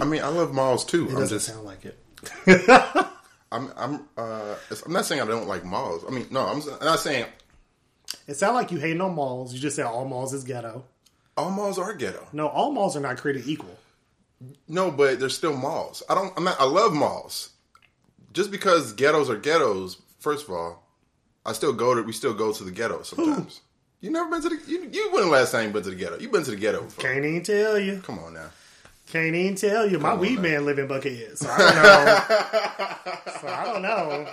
I mean, I love malls too. It I'm doesn't just, sound like it. I'm, I'm, uh, I'm not saying I don't like malls. I mean, no, I'm, not saying It sounds like you hate on malls. You just said all malls is ghetto. all malls are ghetto. No, all malls are not created equal. No, but they're still malls. I don't. I'm not. I love malls. Just because ghettos are ghettos, first of all, I still go to. We still go to the ghetto sometimes. You never been to the. You, you when the last time you been to the ghetto? You've been to the ghetto before. Can't even tell you. Come on now. Can't even tell you. My weed man live in Buckhead, so I don't know. so I don't know.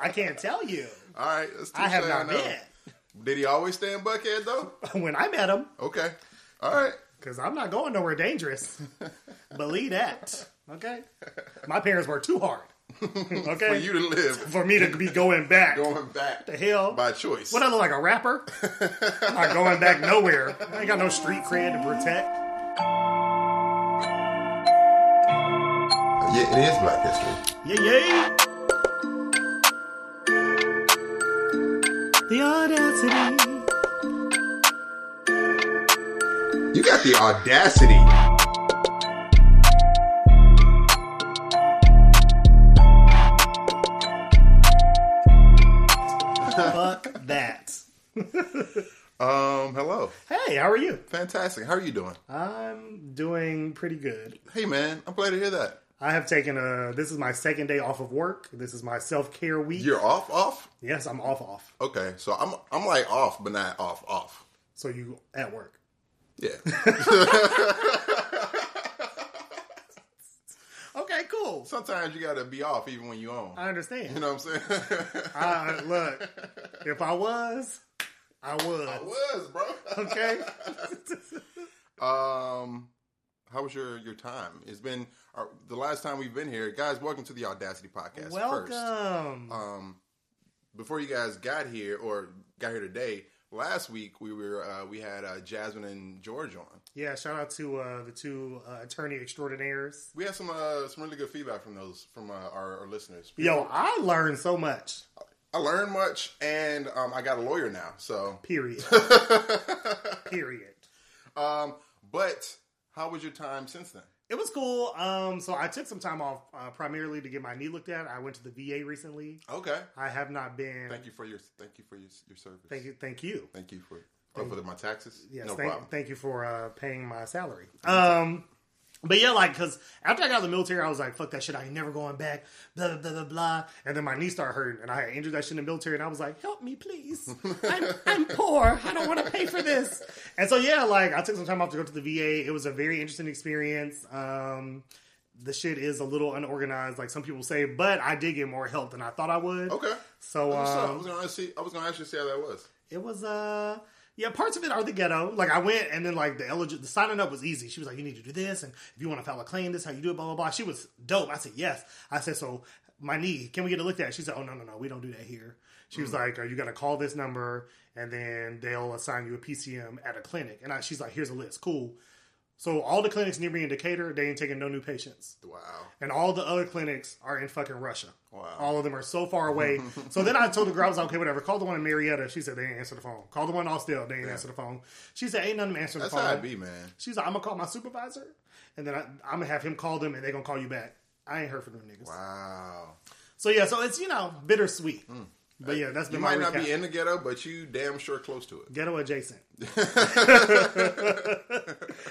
I can't tell you. All right. That's I have not know. been Did he always stay in Buckhead though? when I met him Okay. All right. because I'm not going nowhere dangerous. Believe that. Okay. My parents worked too hard. Okay. For you to live For me to be going back. going back the hell? by choice. What I look like a rapper? I'm not going back nowhere. I ain't got no street cred to protect. Yeah, it is Black History. Yeah, yeah. The audacity. You got the audacity. Fuck that. Um, hello. Hey, how are you? Fantastic. How are you doing? I'm doing pretty good. Hey man, I'm glad to hear that. I have taken a. This is my second day off of work. This is my self care week. You're off, off. Yes, I'm off off. Okay, so I'm I'm like off, but not off, off. So you at work. Yeah. Okay, cool. Sometimes you gotta be off even when you own. I understand. You know what I'm saying? I, look, if I was, I would. I was, bro. Okay. Um, how was your your time? It's been uh, the last time we've been here, guys. Welcome to the Audacity Podcast. First, Welcome. um, before you guys got here or got here today, last week we were uh, we had uh, Jasmine and George on. yeah, shout out to uh, the two uh, attorney extraordinaires. We had some uh, some really good feedback from those from uh, our, our listeners. Yo, I learned so much. I learned much, and um, I got a lawyer now. So, Period. Period. um, but how was your time since then? It was cool. Um, so I took some time off uh, primarily to get my knee looked at. I went to the VA recently. Okay, I have not been. thank you for your thank you for your your service. Thank you. Thank you. Thank you for oh, for the, my taxes. Yes, no thank, problem. thank you for uh, paying my salary. Um, but yeah, like, because after I got out of the military, I was like, fuck that shit. I ain't never going back, blah, blah, blah, blah, blah. And then my knee started hurting, and I had injured that shit in the military, and I was like, help me, please. I'm, I'm poor. I don't want to pay for this. And so, yeah, like, I took some time off to go to the VA. It was a very interesting experience. Um, the shit is a little unorganized, like some people say, but I did get more help than I thought I would. Okay. So, What's? I um, was. I was gonna actually see how that was. it was uh yeah, parts of it are the ghetto. Like I went and then like the eligible the signing up was easy. She was like, You need to do this and if you want to file a claim, this is how you do it, blah blah blah. She was dope. I said, Yes. I said, So my knee, can we get it looked at? She said, Oh no, no, no, we don't do that here. She was hmm. like, Are you gonna call this number and then they'll assign you a PCM at a clinic? And I, she's like, Here's a list. Cool. So all the clinics near me in Decatur, they ain't taking no new patients. Wow. And all the other clinics are in fucking Russia. Wow. All of them are so far away. so then I told the girl, I was like, okay, whatever. Call the one in Marietta. She said they didn't answer the phone. Call the one in Austell. They didn't answer the phone. She said, ain't nothing answering That's the phone. That's how it be, man. She's like, I'm going to call my supervisor. And then I, I'm going to have him call them and they're going to call you back. I ain't heard from them niggas. Wow. So yeah, so it's, you know, bittersweet. Mm. But yeah, that's. You been my might not be in the ghetto, but you damn sure close to it. Ghetto adjacent.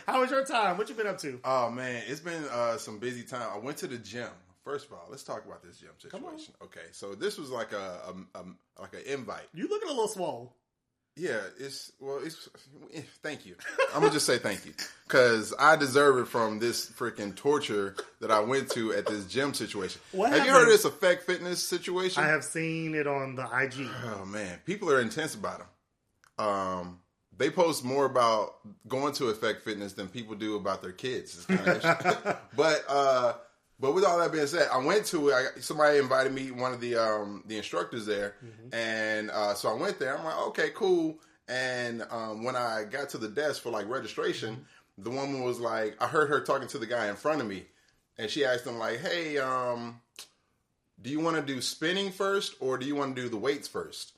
How was your time? What you been up to? Oh man, it's been uh, some busy time. I went to the gym. First of all, let's talk about this gym situation. Okay, so this was like a, a, a like an invite. You looking a little swole. Yeah, it's well, it's. eh, Thank you. I'm gonna just say thank you because I deserve it from this freaking torture that I went to at this gym situation. What Have you heard of this effect fitness situation? I have seen it on the IG. Oh man, people are intense about them. Um, they post more about going to Effect Fitness than people do about their kids. It's kinda but uh, but with all that being said, I went to it. I, somebody invited me, one of the um, the instructors there, and uh, so I went there. I'm like, okay, cool. And um, when I got to the desk for like registration, the woman was like, I heard her talking to the guy in front of me, and she asked him like, "Hey, um, do you want to do spinning first or do you want to do the weights first?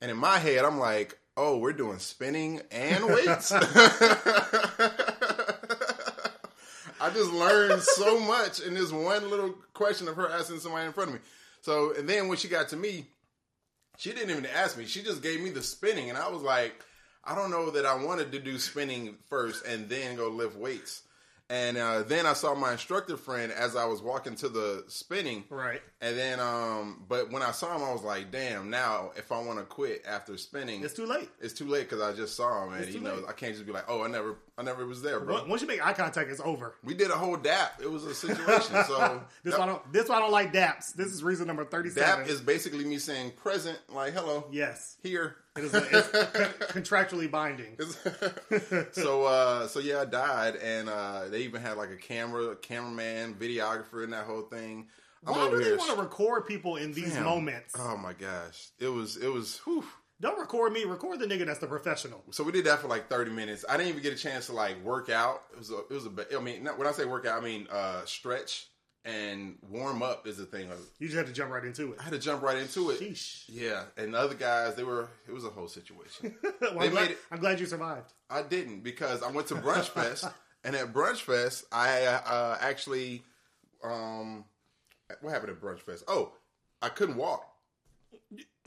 And in my head, I'm like, oh, we're doing spinning and weights. I just learned so much in this one little question of her asking somebody in front of me. So, and then when she got to me, she didn't even ask me. She just gave me the spinning, and I was like, I don't know that I wanted to do spinning first and then go lift weights. And uh, then I saw my instructor friend as I was walking to the spinning. Right. And then, um, but when I saw him, I was like, damn, now if I want to quit after spinning, It's too late. it's too late because I just saw him. And, It's you know, late. I can't just be like, oh, I never, I never was there, bro. Once you make eye contact, it's over. We did a whole dap. It was a situation. So This why I don't. This why I don't like DAPs. This is reason number thirty-seven. dap is basically me saying present, like hello, yes. here. It is it's contractually binding. so uh so yeah, I died and uh they even had like a camera, cameraman, videographer in that whole thing. I'm Why do they want to record people in these Damn. moments? Oh my gosh. It was it was whew. Don't record me. Record the nigga that's the professional. So we did that for like 30 minutes. I didn't even get a chance to like work out. It was a, it was a I mean, not, when I say work out, I mean uh stretch and warm up is the thing. You just had to jump right into it. I had to jump right into it. Sheesh. Yeah, and the other guys, they were. It was a whole situation. Well, They I'm, glad, made it- I'm glad you survived. I didn't because I went to Brunch Fest, and at Brunch Fest, I uh, actually, um, what happened at Brunch Fest? Oh, I couldn't walk,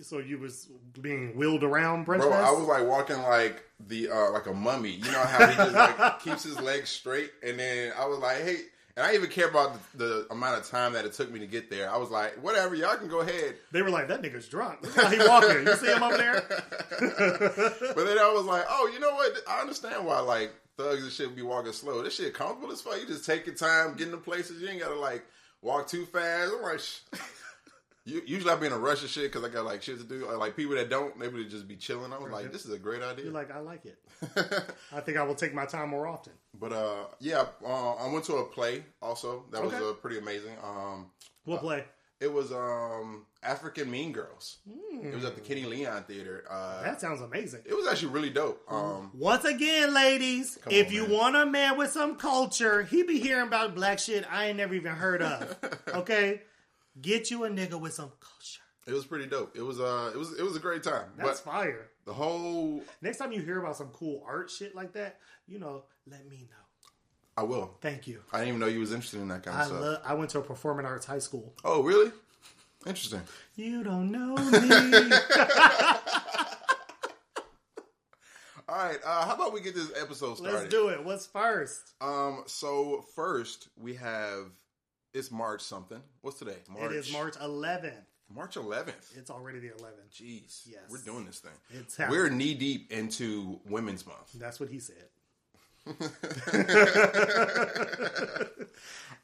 So you was being wheeled around, Brunch bro. Fest? I was like walking like the uh, like a mummy. You know how he just like keeps his legs straight, and then I was like, hey. And I even care about the, the amount of time that it took me to get there. I was like, whatever, y'all can go ahead. They were like, that nigga's drunk. Look how he walking. You see him over there? But then I was like, oh, you know what? I understand why like thugs and shit be walking slow. This shit comfortable as fuck. You just take your time getting to places. You ain't gotta like walk too fast. I'm like, usually I be in a rush of shit because I got like shit to do. Or, like people that don't, they would just be chilling. I was like, this is a great idea. You're like, I like it. I think I will take my time more often. but uh, yeah, uh, I went to a play also. That was Okay. uh, pretty amazing. Um, We'll play. it was um African Mean Girls. It was at the Kenny Leon Theater. Uh, That sounds amazing. it was actually really dope. Um, Once again, ladies, if on, you man. want a man with some culture, he be hearing about black shit I ain't never even heard of. Okay? Get you a nigga with some culture. it was pretty dope. It was uh, it was it was a great time. That's but fire. the whole Next time you hear about some cool art shit like that, you know, let me know. I will. Thank you. I didn't even know you was interested in that kind of I stuff. love. I went to a performing arts high school. oh, really? Interesting. You don't know me. All right. Uh, how about we get this episode started? Let's do it. What's first? Um. So first we have it's March something. What's today? March. It is March 11th. March 11th. It's already the 11th. Jeez. Yes. We're doing this thing. It's happening. We're knee deep into Women's Month. That's what he said.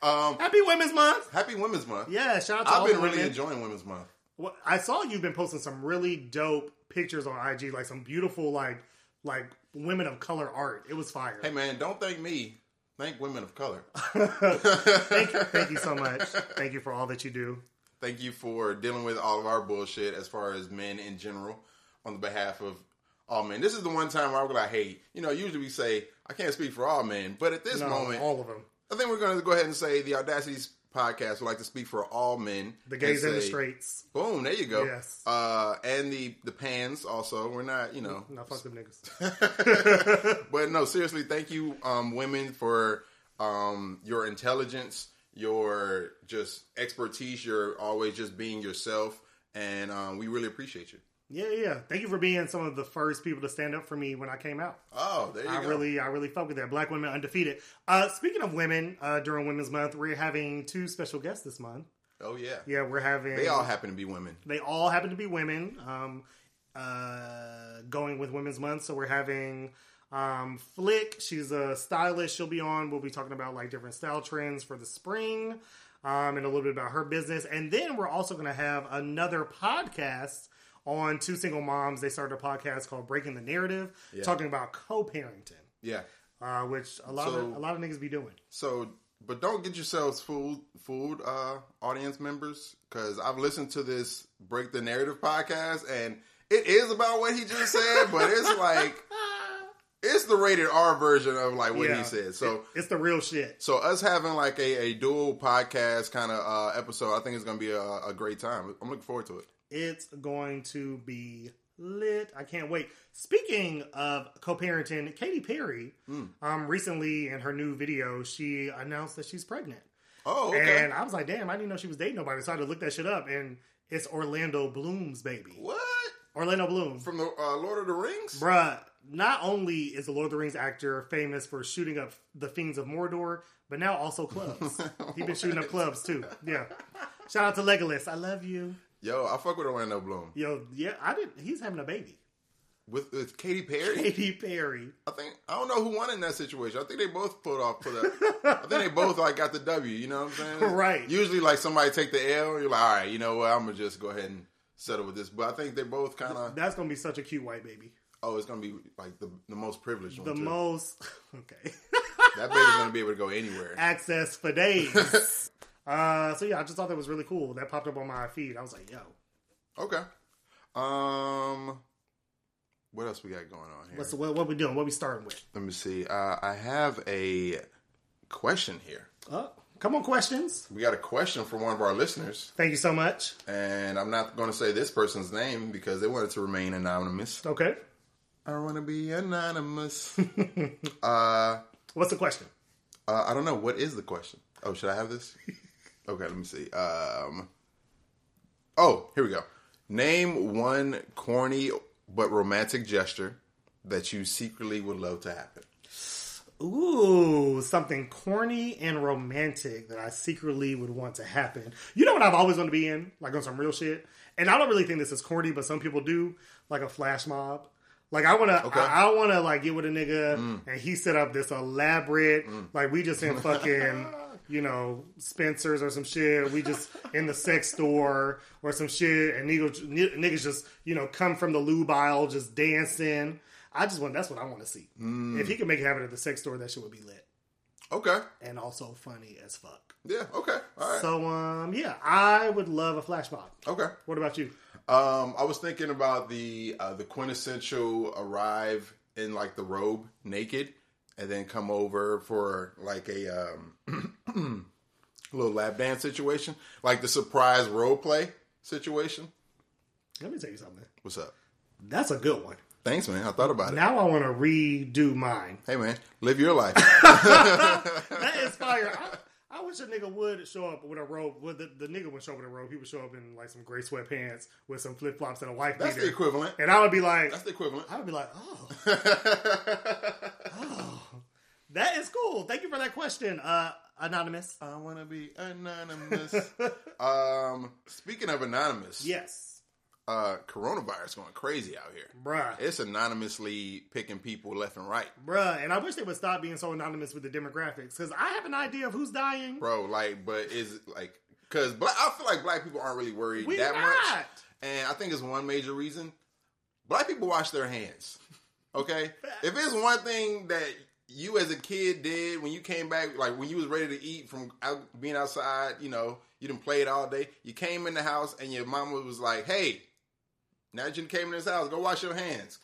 Um. Happy Women's Month. Happy Women's Month. Yeah, shout out to you. I've been really women. enjoying Women's Month. Well, I saw you've been posting some really dope pictures on IG, like some beautiful, like like women of color art. It was fire. Hey man, don't thank me. Thank women of color. thank, you, thank you so much. Thank you for all that you do. Thank you for dealing with all of our bullshit as far as men in general on the behalf of all men. This is the one time where I'm like, hey, you know, usually we say, I can't speak for all men, but at this No, moment, all of them, I think we're going to go ahead and say the Audacities podcast would like to speak for all men. the gays and the say, straights. Boom, there you go. Yes. Uh, and the, the pans also. We're not, you know. No, fuck them niggas. but no, seriously, thank you, um, women, for um, your intelligence, your just expertise. You're always just being yourself, and um, we really appreciate you. Yeah, yeah. Thank you for being some of the first people to stand up for me when I came out. Oh, there you I go. really, I really fuck with that. Black women undefeated. Uh, speaking of women, uh, during Women's Month, we're having two special guests this month. oh yeah. Yeah, we're having. They all happen to be women. They all happen to be women. Um, uh, going with Women's Month, so we're having um, Flick. She's a stylist. She'll be on. We'll be talking about like different style trends for the spring, um, and a little bit about her business. And then we're also going to have another podcast on two single moms. They started a podcast called Breaking the Narrative, talking about co-parenting, Yeah. uh, which a lot So- of a lot of niggas be doing. So, but don't get yourselves fooled, fooled, uh, audience members, because I've listened to this Break the Narrative podcast, and it is about what he just said, but it's like it's the rated R version of like what Yeah. he said. So, It's the real shit. so us having like a, a dual podcast kind of uh, episode, I think it's going to be a, a great time. I'm looking forward to it. It's going to be lit. I can't wait. Speaking of co-parenting, Katy Perry, um, recently in her new video, she announced that she's pregnant. Oh, okay. And I was like, damn, I didn't know she was dating nobody. So I had to look that shit up, and it's Orlando Bloom's baby. what? Orlando Bloom. From the uh, Lord of the Rings? Bruh, not only is the Lord of the Rings actor famous for shooting up the Fiends of Mordor, but now also clubs. He's been shooting up clubs too. Yeah. Shout out to Legolas. I love you. Yo, I fuck with Orlando Bloom. Yo, yeah, I did. He's having a baby. With, with Katy Perry? Katy Perry. I think I don't know who won in that situation. I think they both pulled off put up. I think they both like got the W. You know what I'm saying? Right. Usually, like somebody take the L. You're like, all right, you know what? I'm gonna just go ahead and settle with this. But I think they both kind of. That's gonna be such a cute white baby. Oh, it's gonna be like the the most privileged one. The too. most okay. that baby's gonna be able to go anywhere. Access for days. Uh, so yeah, I just thought that was really cool. That popped up on my feed. I was like, yo, Okay. Um, what else we got going on here? what's what, what we doing? What we starting with? Let me see. Uh, I have a question here. Oh, come on, questions. We got a question from one of our listeners, Thank you so much. and I'm not going to say this person's name because they wanted to remain anonymous. Okay, I want to be anonymous. uh, what's the question? uh, I don't know. What is the question? Oh, should I have this? Okay, let me see. Um, oh, here we go. Name one corny but romantic gesture that you secretly would love to happen. Ooh, something corny and romantic that I secretly would want to happen. You know what I've always wanted to be in? Like on some real shit. And I don't really think this is corny, but some people do. Like a flash mob. Like I wanna Okay. I, I wanna like get with a nigga and he set up this elaborate like we just in fucking you know, Spencer's or some shit. We just in the sex store or some shit, and niggas, niggas just you know come from the lube aisle just dancing. I just want that's what I want to see. If he can make it happen at the sex store, that shit would be lit Okay. and also funny as fuck. Yeah. Okay. All right. So um yeah, I would love a flash mob. okay. What about you? Um, I was thinking about the uh, the quintessential arrive in like the robe naked, and then come over for like a um, little lap dance situation, like the surprise role play situation. Let me tell you something. What's up? That's a good one. Thanks, man. I thought about it. Now I want to redo mine. Hey, man, live your life. That is fire. I, I wish a nigga would show up with a robe. Well, the, the nigga would show up with a robe. He would show up in like some gray sweatpants with some flip flops and a wife That's beater. the equivalent. And I would be like, That's the equivalent. I would be like, oh, oh, that is cool. Thank you for that question, uh, anonymous. I want to be anonymous. um, speaking of anonymous, Yes, uh, coronavirus going crazy out here. bruh, It's anonymously picking people left and right, bruh. And I wish they would stop being so anonymous with the demographics because I have an idea of who's dying. bro. Like, but is like because black. I feel like black people aren't really worried We that not. much, and I think it's one major reason. Black people wash their hands. Okay, if it's one thing that you as a kid did when you came back, like when you was ready to eat from out, being outside, you know, you didn't play it all day. You came in the house and your mama was like, "Hey, now that you came in this house, go wash your hands."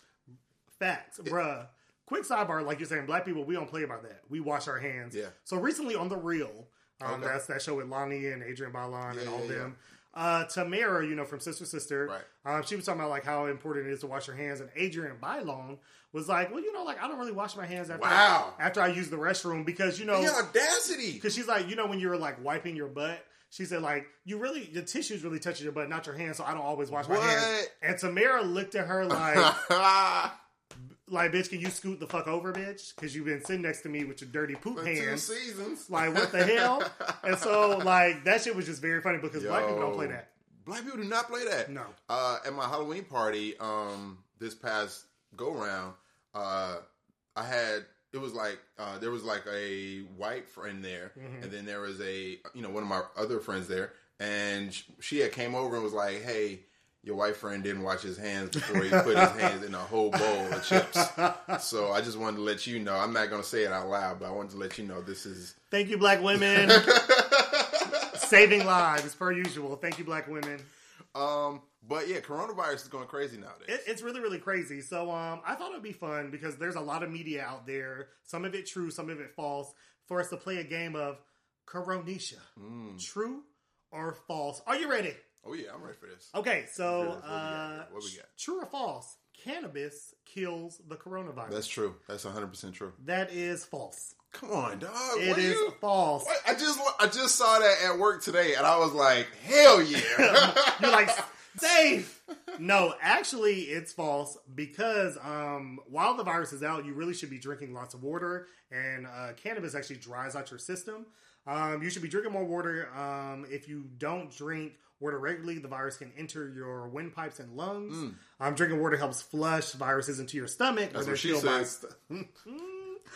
Facts, bruh. Quick sidebar, like you're saying, black people, we don't play about that. We wash our hands. Yeah. So recently on the Real, um, Okay. that's that show with Loni and Adrienne Bailon and all yeah, them. Uh, Tamera, you know, from Sister Sister, Right. um, she was talking about like how important it is to wash your hands, and Adrienne Bailon was like, "Well, you know, like I don't really wash my hands after Wow. after I use the restroom because you know, The audacity. because she's like, you know, when you're like wiping your butt." She said, like, you really, the tissues really touching your butt, not your hands, so I don't always wash my hands. And Tamera looked at her like, like, bitch, can you scoot the fuck over, bitch? Because you've been sitting next to me with your dirty poop For two hands. seasons. Like, what the hell? And so, like, that shit was just very funny because black people don't play that. Black people do not play that. No. Uh, at my Halloween party, um, this past go round, uh, I had it was like uh, there was like a white friend there, Mm-hmm. and then there was a you know one of my other friends there, and she had came over and was like, "Hey, your white friend didn't wash his hands before he put his hands in a whole bowl of chips." So I just wanted to let you know. I'm not gonna say it out loud, but I wanted to let you know this is Thank you, black women. Saving lives, per usual. Thank you, black women. Um. But yeah, coronavirus is going crazy nowadays. It, it's really, really crazy. So um, I thought it would be fun because there's a lot of media out there, some of it true, some of it false, for us to play a game of Coronisha. Mm. True or false? Are you ready? Oh yeah, I'm ready for this. Okay, so What we got? uh, What we got? true or false? Cannabis kills the coronavirus. That's true. That's 100 percent true. that is false. Come on, dog. It What is you- false. What? I just I just saw that at work today, and I was like, hell yeah. You're like safe. No, actually, it's false because um, while the virus is out, you really should be drinking lots of water, and uh, cannabis actually dries out your system. Um, you should be drinking more water. Um, if you don't drink water regularly, the virus can enter your windpipes and lungs. Um, drinking water helps flush viruses into your stomach. That's what she they're by says.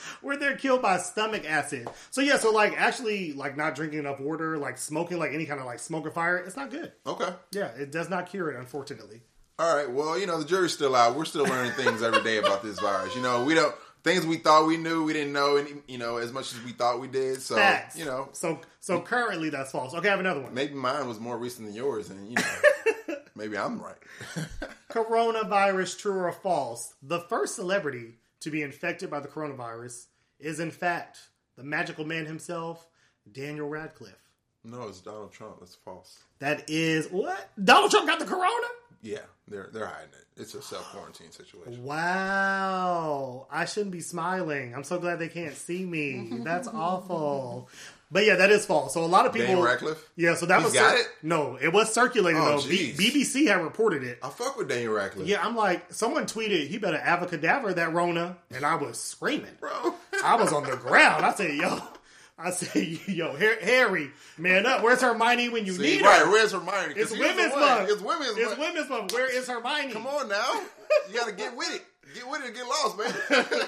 where they're killed by stomach acid. So yeah, so like actually like not drinking enough water, like smoking like any kind of like smoke or fire, it's not good. Okay. Yeah, it does not cure it, unfortunately. All right. Well, you know, the jury's still out. We're still learning things every day about this virus. You know, we don't things we thought we knew, we didn't know, any, you know, as much as we thought we did. So, Facts. you know, So so currently that's false. Okay, I have another one. maybe mine was more recent than yours, and you know, maybe I'm right. Coronavirus, true or false? The first celebrity to be infected by the coronavirus is in fact the magical man himself, Daniel Radcliffe. no, it's Donald Trump. That's false. That is what? Donald Trump got the corona? Yeah, they're they're hiding it. It's a self quarantine situation. Wow. I shouldn't be smiling. I'm so glad they can't see me. That's awful. But yeah, that is false. So a lot of people. Daniel Radcliffe. Yeah, so that He's was got it? No, it was circulating Oh, though. B- jeez. BBC had reported it. I fuck with Daniel Radcliffe. Yeah, I'm like, someone tweeted, he better avacadaver that Rona, and I was screaming. bro. I was on the ground. I said, yo, I said, yo, Har- Harry, man up. Where's Hermione when you See, need right? her? Where's Hermione? 'Cause It's he was the women's one. month. It's women's It's month. women's month. Where is Hermione? Come on now, you got to get with it. Get with it. Get lost, man.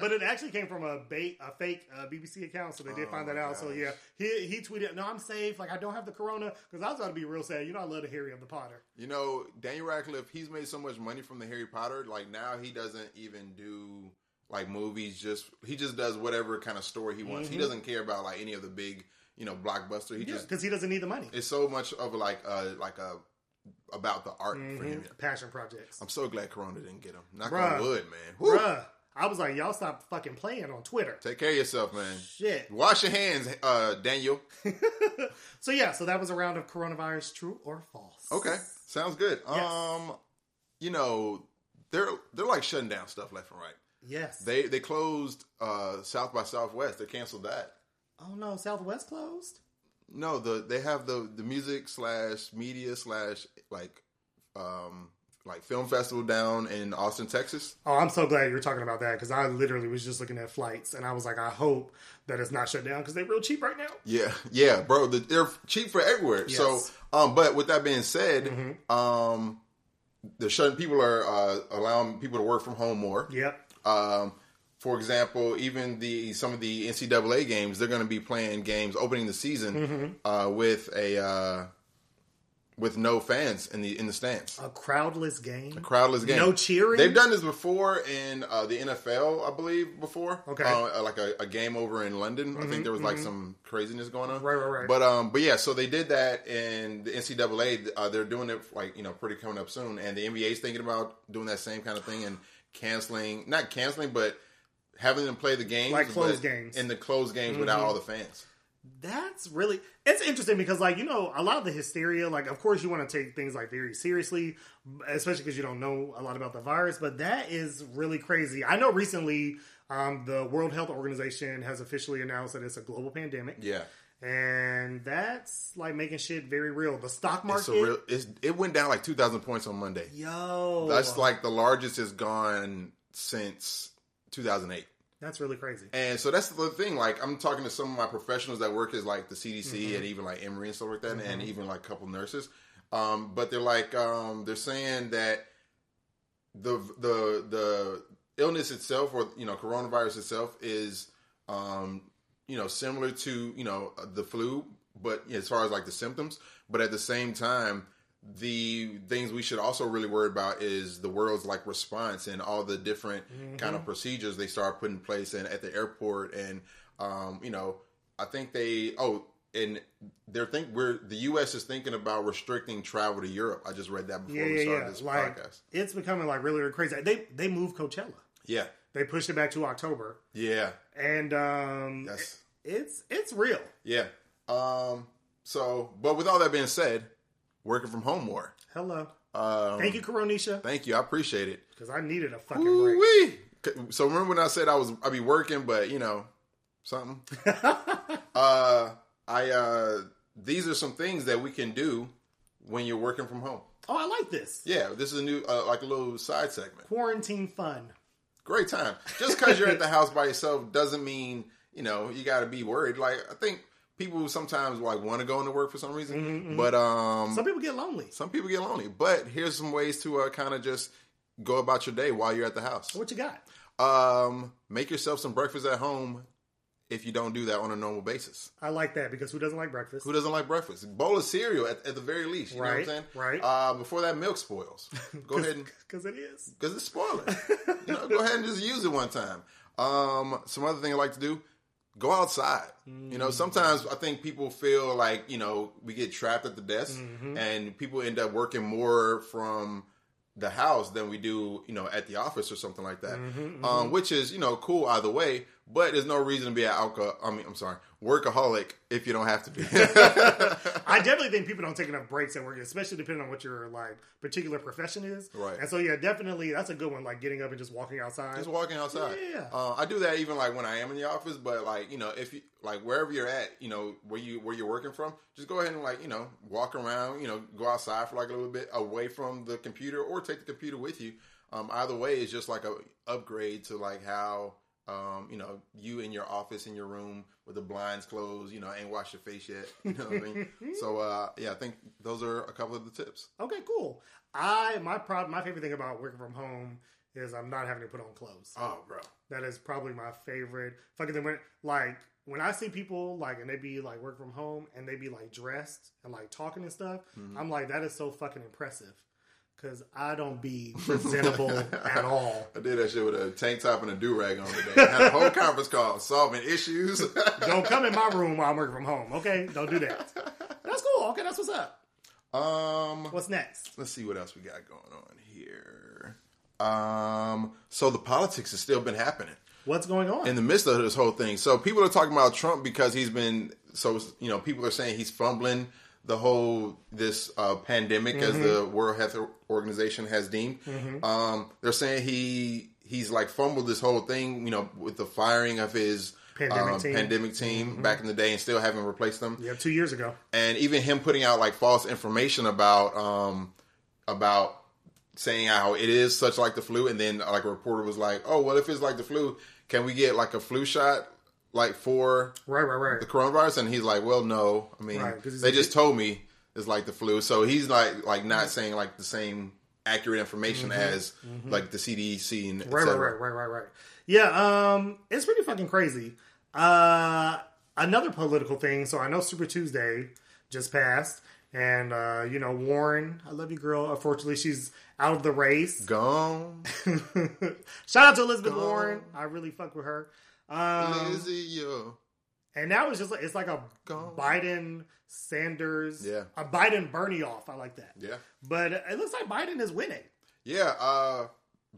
But it actually came from a bait, a fake uh, BBC account, so they did Oh find that out. So yeah, he he tweeted, "No, I'm safe. Like I don't have the corona." Because I was about to be real sad. You know, I love the Harry of the Potter. You know, Daniel Radcliffe, he's made so much money from the Harry Potter. Like now he doesn't even do like movies, just he just does whatever kind of story he wants. He doesn't care about like any of the big, you know, blockbuster. He Yeah, just because he doesn't need the money. it's so much of like a like a about the art for him. Passion projects, I'm so glad Corona didn't get him. Knock Bruh. on wood, man. Whew. bruh. I was like, y'all stop fucking playing on Twitter. Take care of yourself, man. Shit. Wash your hands, uh, Daniel. So yeah, so that was a round of coronavirus, true or false? Okay, sounds good. Yes. Um, you know, they're they're like shutting down stuff left and right. Yes. They they closed uh, South by Southwest. They canceled that. oh no, Southwest closed. No, the they have the the music slash media slash like um like film festival down in Austin, Texas. Oh, I'm so glad you're talking about that because I literally was just looking at flights and I was like, I hope that it's not shut down because they're real cheap right now. Yeah, yeah, bro. The, they're cheap for everywhere. So, um, but with that being said, um, they're shutting people are uh, allowing people to work from home more. Yep. Um, for example, even the some of the NCAA games, they're going to be playing games opening the season uh, with a uh, with no fans in the in the stands. A crowdless game. A crowdless game. No cheering? They've done this before in uh, the NFL, I believe. Before, Okay. uh, like a, a game over in London. I think there was like some craziness going on. Right, right, right. But um, but yeah, so they did that in the NCAA. Uh, they're doing it like you know pretty coming up soon, and the NBA's thinking about doing that same kind of thing and canceling, not canceling, but having them play the games Like closed games. in the closed games without all the fans. That's really it's interesting because like you know a lot of the hysteria like of course you want to take things like very seriously especially because you don't know a lot about the virus but that is really crazy. I know recently um, the World Health Organization has officially announced that it's a global pandemic Yeah. and that's like making shit very real. The stock market, real. It went down like two thousand points on Monday. yo, That's like the largest it's gone since 2008. that's really crazy. And so that's the thing. Like I'm talking to some of my professionals that work as like the CDC Mm-hmm. and even like Emory and stuff like that, and even like a couple nurses. Um, but they're like um, they're saying that the the the illness itself, or you know, coronavirus itself, is um, you know similar to you know the flu, but as far as like the symptoms, but at the same time. The things we should also really worry about is the world's like response and all the different kind of procedures they start putting in place and at the airport and um, you know I think they oh and they're think we're the U.S. is thinking about restricting travel to Europe. I just read that before Yeah, we started yeah. this Like podcast. it's becoming like really, really crazy. They they moved Coachella. Yeah, They pushed it back to October, yeah, and um, that's it's it's real. yeah. Um, so, but with all that being said, working from home more. Hello. Um, Thank you, Coronisha, Thank you. I appreciate it. because I needed a fucking break. Ooh-wee. So remember when I said I was I'd be working, but you know something. uh, I uh, these are some things that we can do when you're working from home. Oh, I like this. Yeah, this is a new uh, like a little side segment. Quarantine fun. Great time. Just because you're at the house by yourself doesn't mean you know you got to be worried. Like I think people sometimes like want to go into work for some reason, but um, Some people get lonely. some people get lonely. But here's some ways to uh, kind of just go about your day while you're at the house. What you got? Um, make yourself some breakfast at home if you don't do that on a normal basis. I like that because who doesn't like breakfast? Who doesn't like breakfast? bowl of cereal at, at the very least. You know what I'm Right, saying? right. Uh, before that milk spoils. Go ahead and Because it is. because it's spoiling. you know, go ahead and just use it one time. Um, some other thing I like to do: go outside. You know, mm-hmm. sometimes I think people feel like you know we get trapped at the desk, mm-hmm. and people end up working more from the house than we do, you know, at the office or something like that. Mm-hmm, um, which is you know cool either way, but there's no reason to be an alcohol. I mean, I'm sorry, workaholic if you don't have to be. I definitely think people don't take enough breaks at work, especially depending on what your like particular profession is. Right. And so yeah, definitely that's a good one. Like getting up and just walking outside. Just walking outside. Yeah. Uh, I do that even like when I am in the office, but like you know, if you like wherever you're at, you know where you where you're working from, just go ahead and like you know walk around, you know, go outside for like a little bit away from the computer, or take the computer with you. Um, either way is just like a upgrade to like how um, you know you in your office in your room with the blinds closed, you know, ain't washed your face yet. You know what I mean? So uh, yeah, I think those are a couple of the tips. Okay, cool. I my problem my favorite thing about working from home is I'm not having to put on clothes. Oh, bro. That is probably my favorite. Fucking thing when like when I see people like and they be like work from home and they be like dressed and like talking and stuff, Mm-hmm. I'm like that is so fucking impressive. Cause I don't be presentable at all. I did that shit with a tank top and a do rag on today. I Had a whole conference call solving issues. Don't come in my room while I'm working from home. Okay, don't do that. That's cool. Okay, that's what's up. um, What's next? let's see what else we got going on here. Um, so the politics has still been happening What's going on? in the midst of this whole thing. So people are talking about Trump because he's been so you know people are saying he's fumbling the whole this uh, pandemic as the World Health Organization has deemed. Um, they're saying he he's like fumbled this whole thing, you know, with the firing of his Pandemic um, team. pandemic team back in the day and still haven't replaced them yeah, two years ago. and even him putting out like false information about um about saying how it is such like the flu and then like a reporter was like oh well if it's like the flu can we get like a flu shot like for Right, right, right. the coronavirus and he's like well no i mean Right, they just told me it's like the flu so he's like like not saying like the same accurate information as like the cdc and Mm-hmm. Right, right, right, right, right, right. Yeah, um, it's pretty fucking crazy. Uh, another political thing. So I know Super Tuesday just passed, and uh, you know Warren. I love you, girl. Unfortunately, she's out of the race. gone Shout out to Elizabeth Warren. I really fuck with her. Um, Lizzie, yo. and now it's just like it's like a Gone. Biden Sanders, Yeah. a Biden Bernie off. I like that. yeah But it looks like Biden is winning. Yeah, uh,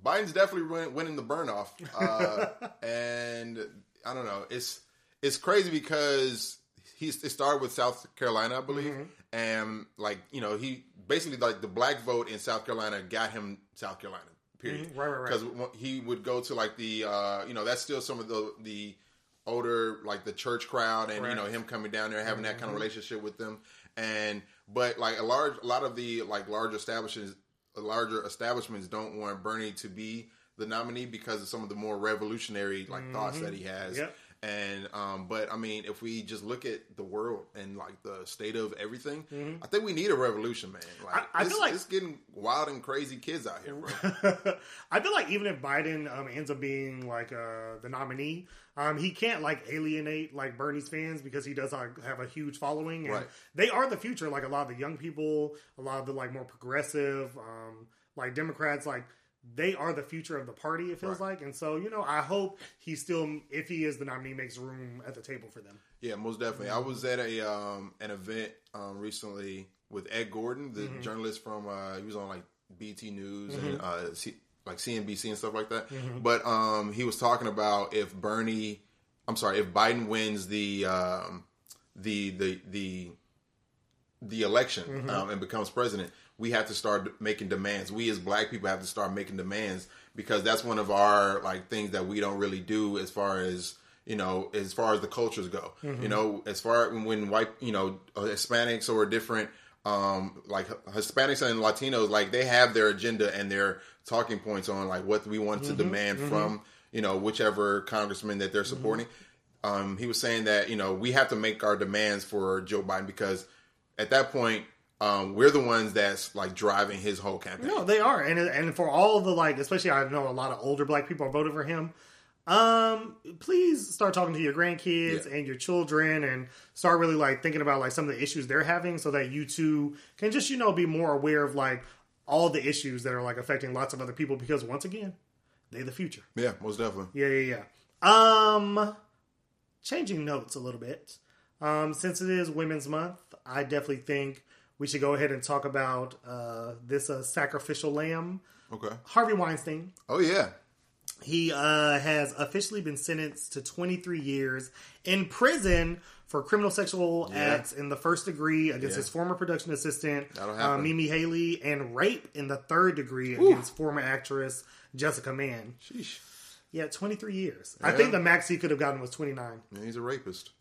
Biden's definitely win- winning the burn off, uh, and I don't know. It's it's crazy because he's it started with South Carolina, I believe, Mm-hmm. and like you know he basically like the black vote in South Carolina got him South Carolina. Period. Mhm, right, right, right. Because he would go to like the uh, you know that's still some of the the older like the church crowd and you know him coming down there having that kind Mm-hmm. of relationship with them and but like a large a lot of the like larger establishments larger establishments don't want Bernie to be the nominee because of some of the more revolutionary like thoughts that he has Mm-hmm. Yep. And um but I mean if we just look at the world and like the state of everything I think we need a revolution man like Mm-hmm. I- I feel like- it's getting wild and crazy kids out here I feel like even if Biden um, ends up being like uh, the nominee, um, he can't like alienate like Bernie's fans because he does like, have a huge following, and Right. they are the future. Like a lot of the young people, a lot of the like more progressive, um, like Democrats, like they are the future of the party. It feels Right. like, and so you know, I hope he still, if he is the nominee, makes room at the table for them. Yeah, most definitely. I was at a um an event um recently with Ed Gordon, the Mm-hmm. journalist from uh he was on like BT News and Mm-hmm. uh C- like CNBC and stuff like that. But um he was talking about if Bernie I'm sorry, if Biden wins the um the the the the election um, and becomes president, we have to start making demands. We as black people have to start making demands because that's one of our like things that we don't really do as far as you know as far as the cultures go. You mm-hmm. know, as far when white you know uh, Hispanics or different um like Hispanics and Latinos like they have their agenda and their talking points on like what we want to mm-hmm. demand mm-hmm. from you know whichever congressman that they're supporting. Um, he was saying that you know we have to make our demands for Joe Biden because at that point um, we're the ones that's like driving his whole campaign. No, they are, and and for all the like, especially I know a lot of older black people are voting for him. Um, please start talking to your grandkids Yeah. and your children, and start really like thinking about like some of the issues they're having, so that you too can just you know be more aware of like all the issues that are like affecting lots of other people. Because once again, they the future. Yeah, most definitely. Yeah, yeah, yeah. Um, changing notes a little bit. Um, since it is Women's Month, I definitely think we should go ahead and talk about uh, this uh, sacrificial lamb, Okay. Harvey Weinstein. Oh yeah. He uh, has officially been sentenced to 23 years in prison for criminal sexual Yeah. acts in the first degree against Yeah. his former production assistant, uh. Mimi Haley, and rape in the third degree against former actress Jessica Mann. Sheesh. Yeah, 23 years. I think the max he could have gotten was 29. Yeah, he's a rapist.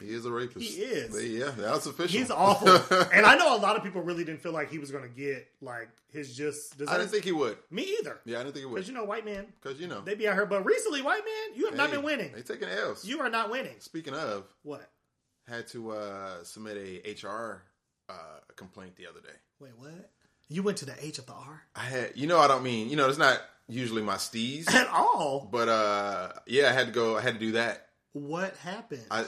He is a rapist. He is. But yeah, that's official. He's awful. and I know a lot of people really didn't feel like he was going to get like his just. I didn't think he would. me either. Yeah, I didn't think he would. Because you know, white men, Because you know, they be out here. But recently, white men, you have not been winning. They taking L's. You are not winning. Speaking of, What? had to uh, submit a HR uh, complaint the other day. Wait, what? You went to the H of the R I had, you know, I don't mean, you know, it's not usually my steez, at all? but uh, yeah, I had to go. I had to do that. What happened? I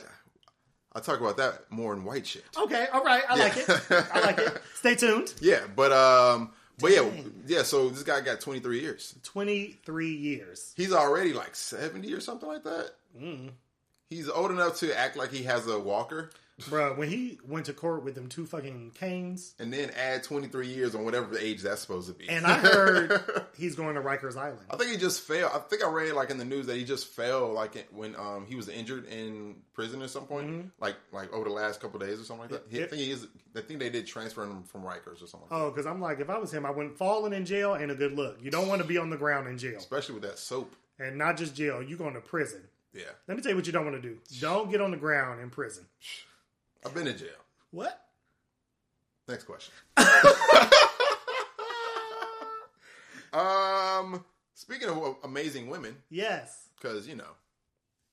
I'll talk about that more in white shit. okay, all right. I like it. I like it. Stay tuned. Yeah, but um, but yeah, yeah. So this guy got 23 years. 23 years. He's already like 70 or something like that. Mm. He's old enough to act like he has a walker, Bro, when he went to court with them two fucking canes, and then add 23 years on whatever age that's supposed to be. and I heard he's going to Rikers Island. I think he just fell. I think I read like in the news that he just fell like when um he was injured in prison at some point, like like over the last couple of days or something like that. He- I think he is. I think they did transfer him from Rikers or something. Like. Oh, because I'm like, if I was him, I wouldn't falling in jail ain't a good look. You don't want to be on the ground in jail, Especially with that soap. and not just jail. You going to prison. Yeah, Let me tell you what you don't want to do. Don't get on the ground in prison. I've been in jail. What? Next question. um, speaking of amazing women, Yes. because you know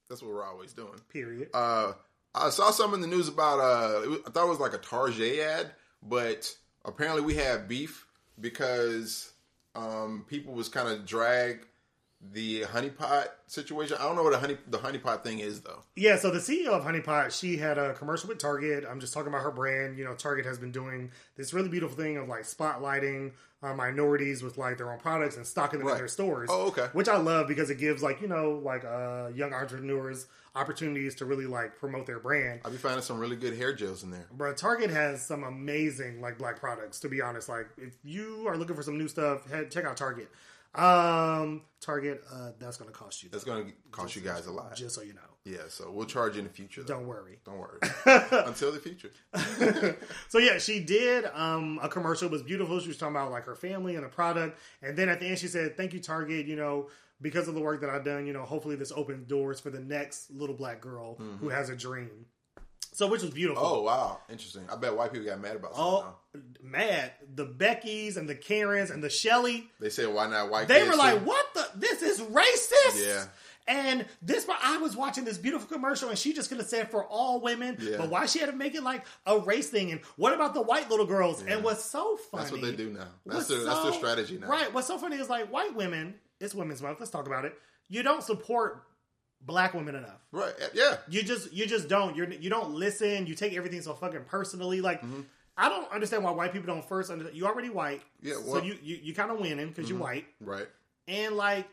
that's what we're always doing. Period. Uh, I saw some in the news about. Uh, I thought it was like a Target ad, but apparently we have beef because um, people was kind of drag the honeypot situation. I don't know what a honey the honeypot thing is though. Yeah, so the CEO of Honeypot, she had a commercial with Target. I'm just talking about her brand. You know, Target has been doing this really beautiful thing of like spotlighting uh, minorities with like their own products and stocking them in their stores. Oh, okay. Which I love because it gives like you know like uh, young entrepreneurs opportunities to really like promote their brand. I'll be finding some really good hair gels in there. Bro, Target has some amazing like black products. To be honest, like if you are looking for some new stuff, head check out Target. Um, Target, uh, that's gonna cost you. That's gonna cost you guys a lot. just so you know. Yeah, so we'll charge you in the future. Though. Don't worry. Don't worry. Until the future. So yeah, she did um, a commercial. It was beautiful. She was talking about like her family and the product, and then at the end she said, "Thank you, Target. You know, because of the work that I've done, you know, hopefully this opens doors for the next little black girl who has a dream." So which was beautiful. Oh wow, interesting. I bet white people got mad about something. Oh, mad! The Beckys and the Karens and the Shelly, They said why not white? they were like, too? "What the? This is racist." Yeah. And this, I was watching this beautiful commercial, and she just could have said for all women, Yeah. but why she had to make it like a race thing? And what about the white little girls? And what's so funny? That's what they do now. That's their that's their strategy now. Right. What's so funny is like white women. It's Women's Month. Let's talk about it. You don't support black women enough. Right. Yeah. You just you just don't. You're you don't listen. You take everything so fucking personally. Like Mm-hmm. I don't understand why white people don't first. Under, you already white. Yeah, so well- Mm-hmm. you you, you kind of winning because you're white. Right. And like,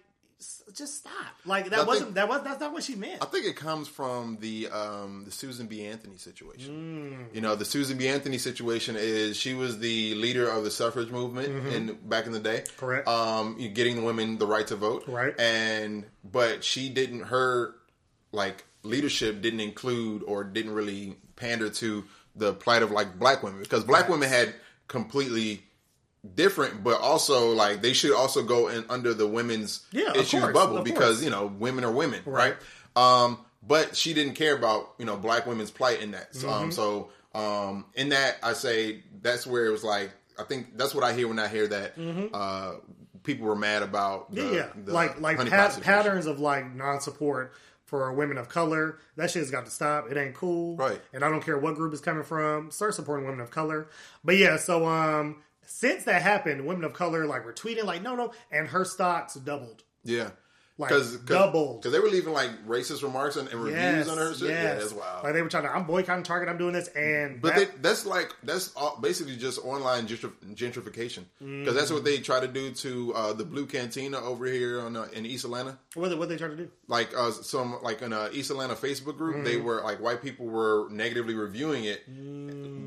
just stop. Like that think- wasn't that was that's not what she meant. I think it comes from the um, the Susan B. Anthony situation. Mm. You know, the Susan B. Anthony situation is she was the leader of the suffrage movement in back in the day. Mm-hmm. Correct. Um, getting women the right to vote. Right. And but she didn't her like leadership didn't include or didn't really pander to the plight of like black women because black women had completely different, but also like they should also go in under the women's Yeah, of issues course, bubble because course. you know women are women, Right. right? Um, but she didn't care about you know black women's plight in that. So, Mm-hmm. um, so um, in that, I say that's where it was like I think that's what I hear when I hear that uh, people were mad about. The, Mm-hmm. yeah, the like like pat- patterns of like non-support for women of color. That shit's got to stop. It ain't cool. Right. And I don't care what group it's coming from. Start supporting women of color. But yeah, so um, since that happened, women of color like were tweeting like no no, and her stocks doubled. Yeah. Like, Because doubled. Because they were leaving like racist remarks and, and reviews Yes, on her shit. yes. Yeah, that's wild. Like they were trying to, I'm boycotting Target. I'm doing this, and but that- they, that's like that's all, basically just online gentrification because that's what they try to do to uh, the Blue Cantina over here on uh, in East Atlanta. what what they trying to do? Like uh, some like in a East Atlanta Facebook group, they Mm. were like white people were negatively reviewing it.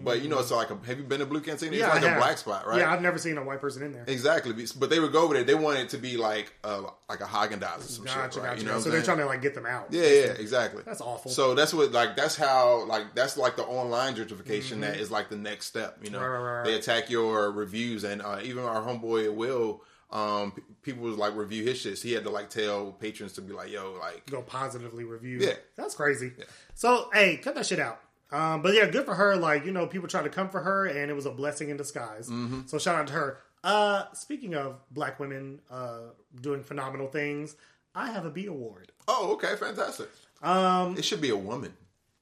But you know, it's like a, have you been to Blue Cantina? Yeah, it's like I a have. black spot, right? Yeah, I've never seen a white person in there. Exactly, but they would go over there. They want it to be like uh, like a Haagen Dazs or some Gotcha, shit, right? gotcha. You know, so they're trying to like get them out. Yeah, yeah, exactly. That's awful. So that's what like that's how like that's like the online gentrification that is like the next step. You know, Mm-hmm. Right, right, right. they attack your reviews, and uh, even our homeboy Will, um, people was like review his shit. So he had to like tell patrons to be like, "Yo, like, go positively review. Yeah. That's crazy. So, hey, cut that shit out. Um, but yeah, good for her. Like, you know, people tried to come for her and it was a blessing in disguise. Mm-hmm. So shout out to her. Uh, speaking of black women uh, doing phenomenal things, I have a B award. oh, okay, fantastic." Um, It should be a woman.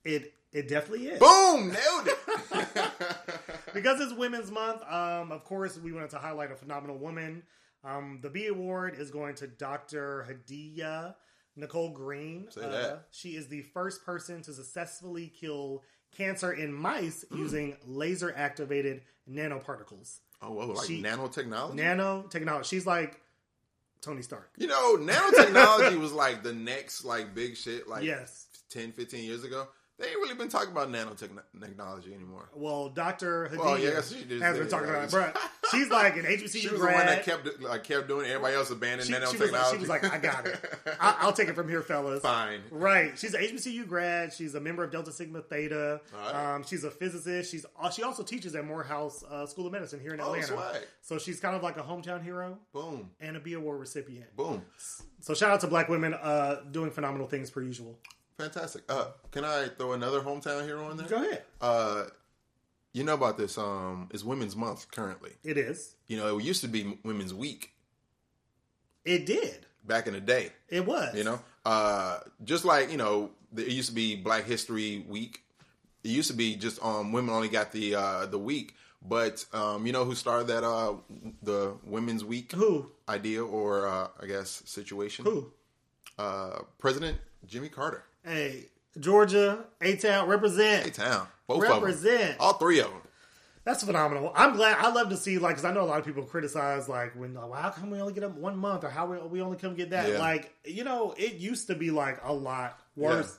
it it definitely is. Boom, nailed it. because it's Women's Month, um, of course, we wanted to highlight a phenomenal woman. Um, the B Award is going to Dr. Hadiyah Nicole Green. Say Uh, that. she is the first person to successfully kill cancer in mice using laser activated nanoparticles. oh, whoa, like She- nanotechnology. Nanotechnology. She's like Tony Stark. you know, nanotechnology was like the next like big shit. Like Yes. 10, 15 years ago. They ain't really been talking about nanotechnology anymore. Well, Dr. Hadiyah Well, yeah, has been talking about it. She's like an HBCU She was grad. the one that kept like kept doing. it. Everybody else abandoned she, nanotechnology. she was like, she was like, I got it. I, I'll take it from here, fellas. Fine. Right. She's an HBCU grad. She's a member of Delta Sigma Theta. Right. Um, she's a physicist. She's uh, she also teaches at Morehouse uh, School of Medicine here in Oh, Atlanta. So she's kind of like a hometown hero Boom, and a B award recipient. boom, So shout out to black women uh, doing phenomenal things per usual. Fantastic. Uh, can I throw another hometown hero in there? Go ahead. Uh, you know about this? Um, it's Women's Month currently. It is. You know, it used to be Women's Week It did. back in the day. It was. You know, uh, just like you know, it used to be Black History Week. It used to be just um, women only got the uh, the week. But um, you know who started that uh, the Women's Week Who? idea or uh, I guess situation? Who? Uh, President Jimmy Carter. Hey, Georgia, A Town, represent. A Town, Both of them. Represent. All three of them. That's phenomenal. I'm glad. I love to see like because I know a lot of people criticize like when well, how come we only get up one month or how we, we only come get that. Yeah. Like you know, it used to be like a lot worse.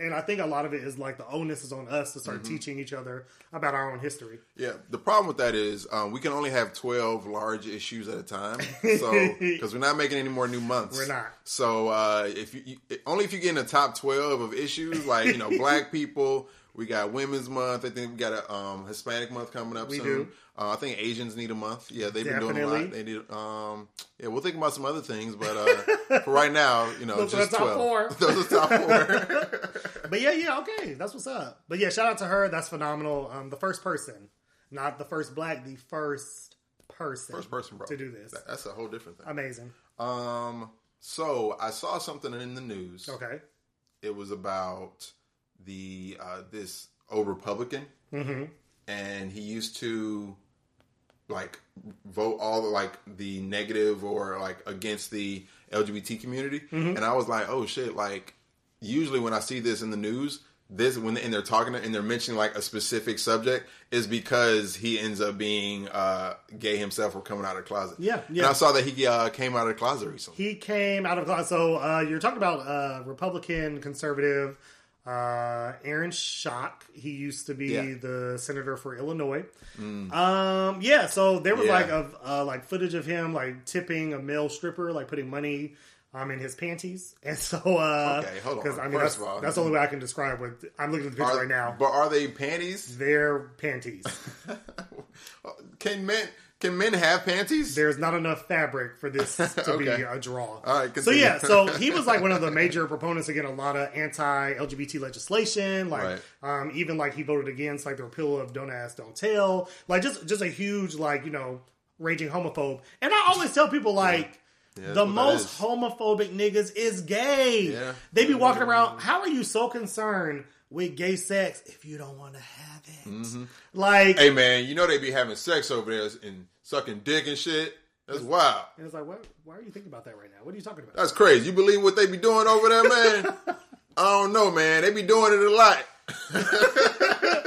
And I think a lot of it is like the onus is on us to start Mm-hmm. teaching each other about our own history. Yeah, the problem with that is um, we can only have twelve large issues at a time. So because we're not making any more new months, We're not. So uh, if you, you only if you get in the top twelve of issues, like you know, Black people, we got Women's Month. I think we got a um, Hispanic Month coming up We soon. do. Uh, I think Asians need a month. Yeah, they've been doing a lot. They need. Um, yeah, we'll think about some other things, but uh, for right now, you know, Those are just the top twelve. four. Those are top four. But yeah, yeah, okay, that's what's up. But yeah, shout out to her. That's phenomenal. Um, the first person, not the first black, the first person, First person, bro, to do this. That- That's a whole different thing. Amazing. Um, so I saw something in the news. Okay. It was about the uh, this old Republican, Mm-hmm. and he used to like vote all the like the negative or like against the LGBT community, Mm-hmm. and I was like, oh shit! Like usually when I see this in the news. This when and they're talking and they're mentioning like a specific subject is because he ends up being uh, gay himself or coming out of the closet. Yeah, And yeah. I saw that he uh, came out of the closet recently. He came out of closet. So uh, you're talking about uh, Republican conservative uh, Aaron Schock. He used to be Yeah. Mm. the senator for Illinois. Um, yeah. So there was Yeah. like a uh, like footage of him like tipping a male stripper, like putting money um, in his panties, and so uh, Okay, hold on. because I mean First that's, all- that's the only way I can describe what I'm looking at the picture Are- right now. But are they panties? They're panties. Can men can men have panties? There's not enough fabric for this to be a draw. All right, so yeah, so he was like one of the major proponents against a lot of anti-LGBT legislation. Like, Right. um, even like he voted against like the repeal of "Don't Ask, Don't Tell." Like, just just a huge like you know raging homophobe. And I always tell people like. Yeah, the what that most homophobic niggas is gay. Yeah. They be walking around. How are you so concerned with gay sex if you don't want to have it? Mm-hmm. Like, Hey man, you know they be having sex over there and sucking dick and shit. That's wild. and it's like, what, why are you thinking about that right now? What are you talking about? That's crazy. You believe what they be doing over there, man? I don't know, man. They be doing it a lot.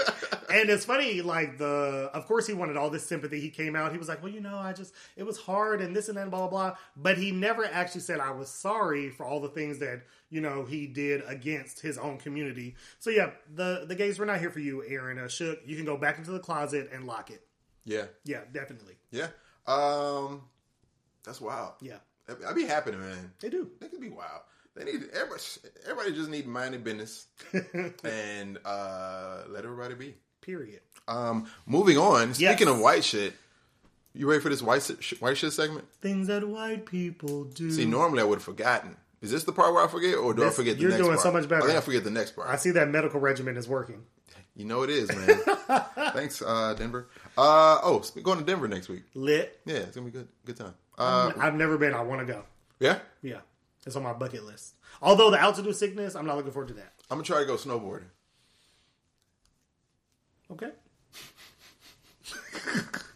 And it's funny, like the, of course, he wanted all this sympathy. He came out, he was like, "Well, you know, I just, it was hard, and this and that, blah blah blah." But he never actually said, "I was sorry for all the things that you know he did against his own community." So yeah, the the gays were not here for you, Aaron. Uh, Schock, you can go back into the closet and lock it. Yeah, Yeah, definitely. yeah. Um, that's wild. Yeah, I'd be happy, man. they do. They could be wild. They need everybody. Everybody just need mind their business and uh, let everybody be. Period. Um, moving on. Yes. Speaking of white shit, you ready for this white shit, white shit segment? Things that white people do. See, normally I would have forgotten. Is this the part where I forget, or do I forget the you're doing so much better. I think I forget the next part. I see that medical regimen is working. You know it is, man. Thanks, uh, Denver. Uh, oh, going to Denver next week. Lit. Yeah, it's gonna be good. Good time. Uh, I've never been. I want to go. yeah, Yeah, it's on my bucket list. Although the altitude sickness, I'm not looking forward to that. I'm gonna try to go snowboarding. Okay.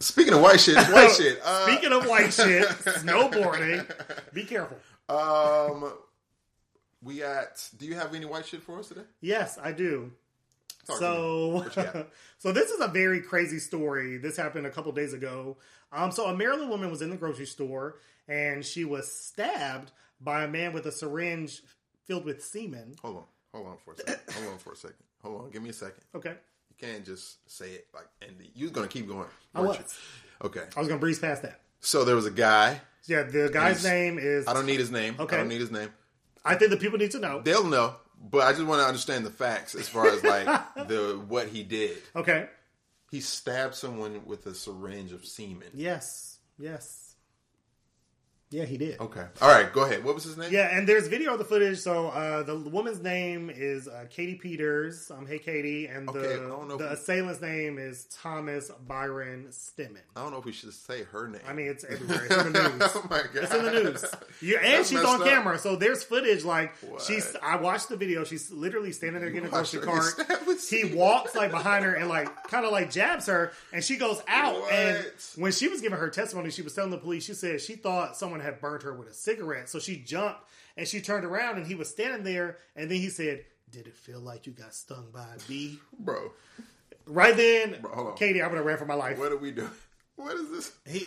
Speaking of white shit, white shit. Uh, Speaking of white shit, snowboarding. Be careful. um, we got. Do you have any white shit for us today? Yes, I do. Talk. So, What you got? so this is a very crazy story. This happened a couple days ago. Um, so a Maryland woman was in the grocery store and she was stabbed by a man with a syringe filled with semen. Hold on, hold on for a second. Hold on for a second. Hold on, give me a second. Okay, can't just say it like and you're gonna keep going. I was. you? Okay. I was gonna breeze past that. So there was a guy. Yeah, the guy's name is. I don't need his name. Okay. I don't need his name. I think the people need to know. They'll know, but I just want to understand the facts as far as like the what he did. Okay. He stabbed someone with a syringe of semen. Yes. Yes. Yeah, he did. Okay. All right. Go ahead. What was his name? Yeah, and there's video of the footage. So uh, the woman's name is uh, Katie Peters. Um, hey Katie, and Okay, the I don't know the we- assailant's name is Thomas Byron Stimmen. I don't know if we should say her name. I mean, it's everywhere. It's in the news. oh my god. It's in the news. You, and That's she's on up. camera, so there's footage. Like What? she's, I watched the video. She's literally standing there getting a watched grocery cart. get stabbed with He walks like behind her and like kind of like jabs her, and she goes out. And when she was giving her testimony, she was telling the police. She said she thought someone had burned her with a cigarette, so she jumped and she turned around, and he was standing there. And then he said, "Did it feel like you got stung by a bee?" Bro, Right then, on. Katie, I'm gonna run for my life. what are we doing? What is this? He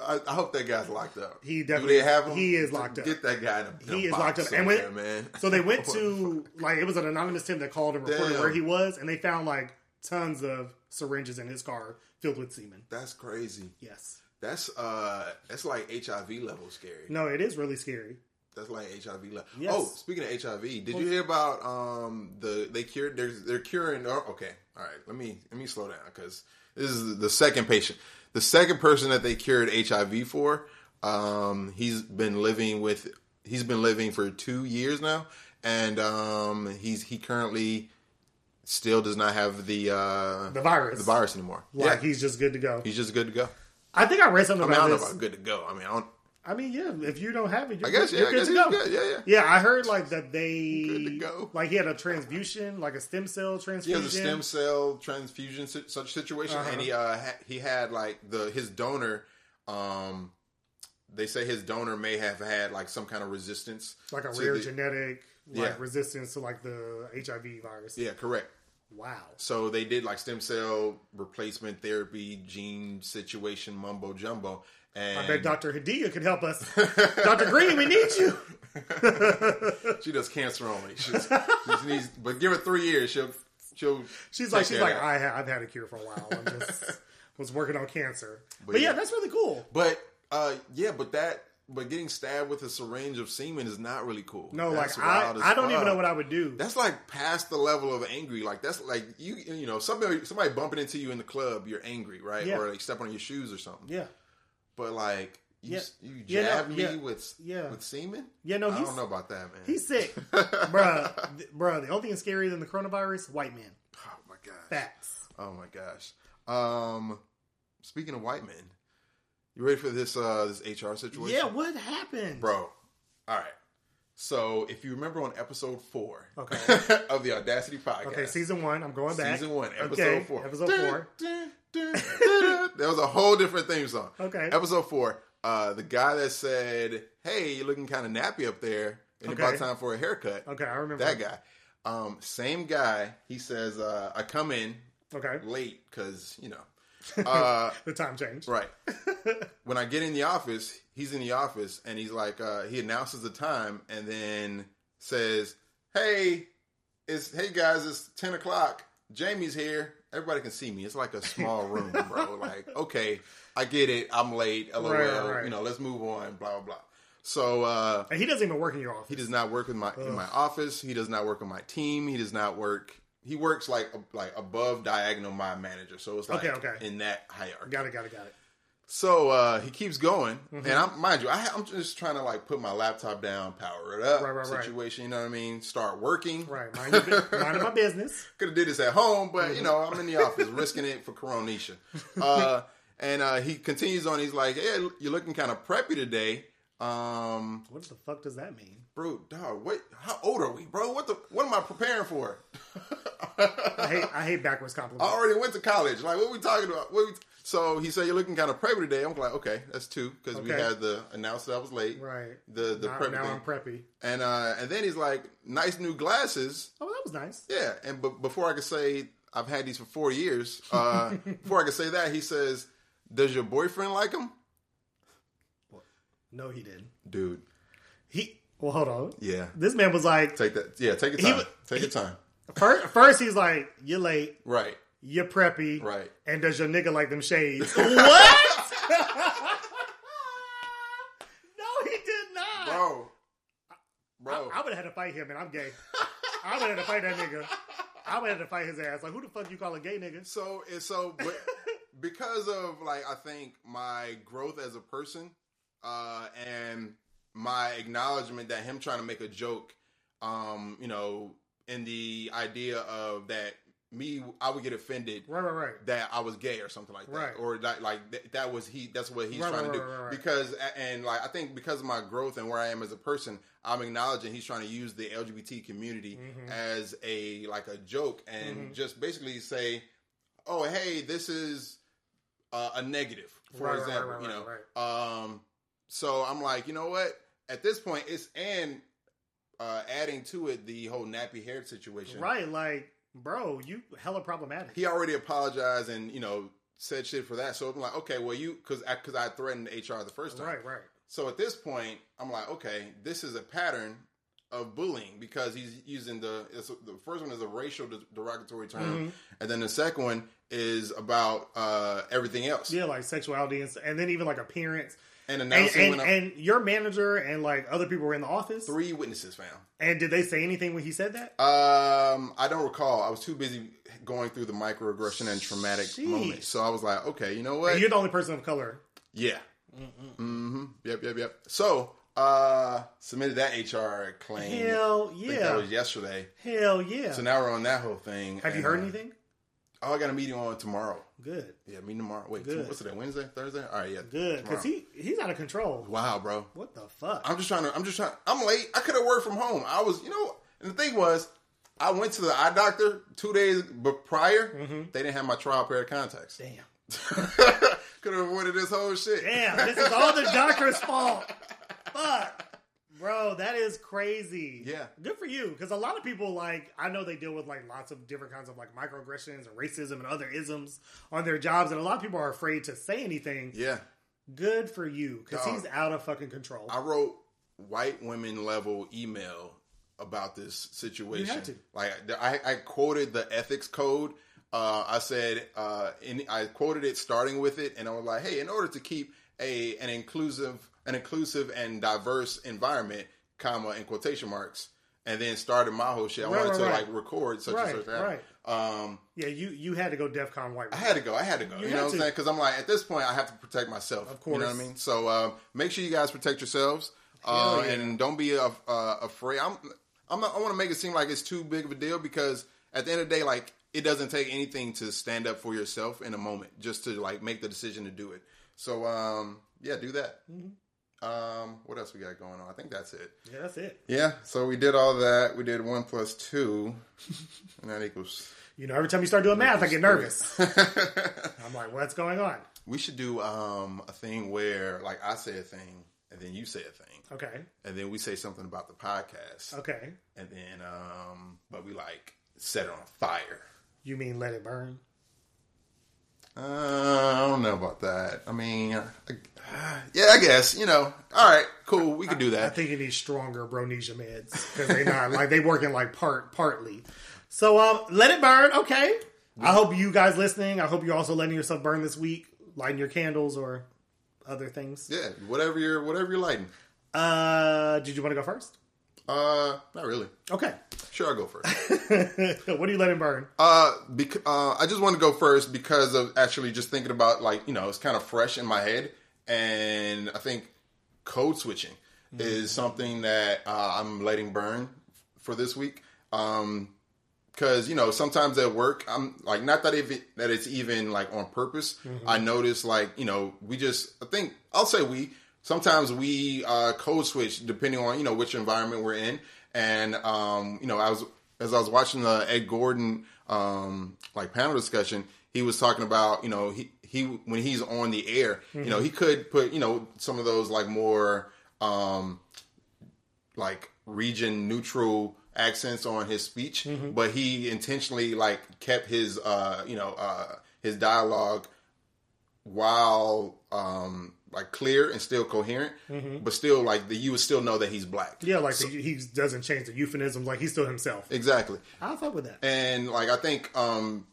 I, I hope that guy's locked up. He Do definitely- they have him? he is locked up. Get that guy in a, in He is locked up. And when- man. So they went to like it was an anonymous Tim that called and reported Damn. where he was, and they found like tons of syringes in his car filled with semen. That's crazy. Yes. That's uh, that's like HIV level scary. No, it is really scary. That's like HIV level. Yes. Oh, speaking of HIV, did you hear about um the they cured? They're they're curing. Oh, okay, all right. Let me let me slow down because this is the second patient, the second person that they cured HIV for. Um, he's been living with. He's been living for two years now, and um, he's he currently still does not have the uh The virus. the virus anymore. Like yeah, he's just good to go. he's just good to go. I think I read something I mean, I about don't know about good to go. I mean, I don't. I mean, yeah, if you don't have it, you're, I guess good, yeah. you're I good guess to go. good. Yeah, yeah. Yeah, I heard like that they Good to go. like he had a transfusion, like a stem cell He transfusion. has a stem cell transfusion si- such situation, Uh-huh. and he uh he had like the his donor. Um, they say his donor may have had like some kind of resistance, like a rare the- genetic like Yeah. resistance to like the HIV virus. Yeah, correct. Wow. So they did like stem cell replacement therapy, gene situation, mumbo jumbo, and I bet Dr. Hadiyah could help us. Dr. Green, we need you. she does cancer only. She's, she needs, but give her three years, she'll she'll. She's like, she's like. I ha- I've had a cure for a while. I'm just was working on cancer. But, But yeah, yeah. that's really cool. But uh, yeah, but that but getting stabbed with a syringe of semen is not really cool. No, That's like I, I don't even know what I would do. That's like past the level of angry. Like that's like you you know somebody somebody bumping into you in the club, you're angry, right? Yeah. Or like step on your shoes or something. yeah, But like you Yeah. you Yeah, no, jab me with Yeah. with semen. yeah. No, I don't know about that, man. he's sick, bruh. th- Bruh, the only thing scarier than the coronavirus, white men. oh my gosh. Facts. Oh my gosh. Um, speaking of white men, you ready for this uh this HR situation? Yeah, what happened, bro. All right. So if you remember on episode four Okay. of the Audacity podcast, Okay, season one. I'm going back. season one, episode Okay, four, Episode four. there was a whole different theme song. Okay. Episode four, uh, the guy that said, "Hey, you're looking kind of nappy up there. It's Okay. about time for a haircut." Okay, I remember That guy. Um, same guy. He says, uh, "I come in Okay, late because you know." Uh, the time change. Right. when I get in the office, he's in the office and he's like, uh, he announces the time and then says, "Hey, it's hey guys, it's ten o'clock. Jamie's here. Everybody can see me. It's like a small room, bro. like, okay, I get it. I'm late. LOL. Right, right. You know, let's move on. Blah blah blah. So uh, And he doesn't even work in your office. he does not work in my in my office. He does not work on my team. He does not work. He works like like above diagonal my manager. So it's like Okay, okay. in that hierarchy. Got it. Got it. Got it. So uh, he keeps going, Mm-hmm. and I'm mind you, I, I'm just trying to like put my laptop down, power it up, Right, right, right. situation. You know what I mean? Start working. Right. Mind, your, mind my business. Could have did this at home, but Mm-hmm. you know I'm in the office risking it for Coronisha. Uh, and uh, he continues on. He's like, "Hey, you're looking kind of preppy today." Um, What the fuck does that mean? bro, dog, what? How old are we, bro? What the? What am I preparing for? I hate I hate backwards compliments. I already went to college. Like, what we talking about? What we, so he said, "You're looking kind of preppy today." I'm like, "Okay, that's two because we had the announced that I was late." Right. The the now, preppy now thing. I'm preppy. And uh, and then he's like, nice new glasses. Oh, that was nice. Yeah. And but before I could say I've had these for four years, uh, before I could say that, he says, "Does your boyfriend like them?" No, he didn't. Dude, He. Well, hold on. yeah. This man was like, Take that. Yeah, take your time. wa- take your time. First, first he's like, you're late, Right. you're preppy, Right. and does your nigga like them shades? what? no, he did not. Bro. Bro. I would have had to fight him, and I'm gay. I would have had to fight that nigga. I would have had to fight his ass. Like, who the fuck you call a gay nigga? So it's so but because of like I think my growth as a person, uh, and my acknowledgement that him trying to make a joke, um, you know, in the idea of that me I would get offended Right, right, right. that I was gay or something like that, Right. or that like that, that was he. That's what he's Right, trying to do because and like I think because of my growth and where I am as a person, I'm acknowledging he's trying to use the LGBT community Mm-hmm. as a like a joke and just basically say, oh hey, this is uh, a negative, for example, you right, know. Um, so I'm like, you know what? At this point, it's and uh, adding to it the whole nappy hair situation. Right, like, bro, you hella problematic. He already apologized and you know said shit for that. So I'm like, okay, well you because I, cause I threatened HR the first time. right, right. So at this point, I'm like, okay, this is a pattern of bullying because he's using the it's, the first one is a racial de- derogatory term, Mm-hmm. and then the second one is about uh, everything else Yeah, like sexuality and, and then even like appearance. And And, announcing and, when I- and your manager and like other people were in the office. three witnesses found. And did they say anything when he said that? Um, I don't recall. I was too busy going through the microaggression and traumatic Sheesh. moments. So I was like, okay, you know what? And you're the only person of color. Yeah. Mm-hmm. Yep, yep, yep. So, uh, submitted that HR claim. Hell yeah. that was yesterday. Hell yeah. So now we're on that whole thing. Have you and, heard uh, anything? Oh, I got a meeting on tomorrow. Good. Yeah, meeting tomorrow. Wait, Good. what's today? Wednesday, Thursday? All right, yeah. Good. Because he, he's out of control. Wow, bro. What the fuck? I'm just trying to. I'm just trying. I'm late. I could have worked from home. I was, you know. And the thing was, I went to the eye doctor two days prior. Mm-hmm. They didn't have my trial pair of contacts. Damn. could have avoided this whole shit. Damn. This is all the doctor's fault. Fuck. Bro, that is crazy. Yeah. Good for you. Because a lot of people, like, I know they deal with, like, lots of different kinds of, like, microaggressions and racism and other isms on their jobs. And a lot of people are afraid to say anything. Yeah. Good for you. Because he's out of fucking control. I wrote white women level email about this situation. You had to. Like I, I quoted the ethics code. Uh, I said, uh, in, I quoted it starting with it, and I was like, "Hey, in order to keep a an inclusive an inclusive and diverse environment, comma in quotation marks, and then started my whole shit. I Right, wanted right, to right. like record such and such. Right, Um, Yeah, you you had to go DefCon white. I had to go. I had to go. You, had know what. I'm saying? Because I'm like, at this point, I have to protect myself. Of course. You know what I mean? So um, make sure you guys protect yourselves uh, yeah. and don't be uh, uh, afraid. I'm. I'm not, I want to make it seem like it's too big of a deal because at the end of the day, like it doesn't take anything to stand up for yourself in a moment, just to like make the decision to do it. So um, yeah, do that. Mm-hmm. Um, what else we got going on? I think that's it. Yeah, that's it. Yeah. So we did all that. We did one plus two, and that equals. You know, every time you start doing math, I get nervous. I'm like, what's going on? We should do um, a thing where, like, I say a thing, and then you say a thing, Okay, and then we say something about the podcast, okay. and then, um, but we like set it on fire. You mean let it burn? Uh, I don't know about that. I mean, uh, yeah, I guess you know. All right, cool. We could do that. I that. think you needs stronger Bronesia meds because they not like they working like part partly. So um, let it burn. Okay. I hope you guys listening. I hope you're also letting yourself burn this week, lighting your candles or other things. Yeah, whatever you're, whatever you're lighting. Uh, did you want to go first? Uh, not really. Okay. Sure, I'll go first. what do you let it burn? Uh, bec- uh, I just want to go first because of actually just thinking about like you know it's kind of fresh in my head, and I think code switching is something that uh, I'm letting burn for this week. Um, because you know sometimes at work I'm like not that if it, that it's even like on purpose. I notice like you know we just I think I'll say we sometimes we uh, code switch depending on you know which environment we're in. And um, you know I was as I was watching the Ed Gordon um, like panel discussion, he was talking about you know he he when he's on the air, you know he could put you know some of those like more um, like region neutral accents on his speech, but he intentionally like kept his uh you know uh his dialogue while um like clear and still coherent, but still like the you would still know that he's black. Yeah, like the, he doesn't change the euphemisms. Like he's still himself. Exactly. I'll fuck with that. And like I think um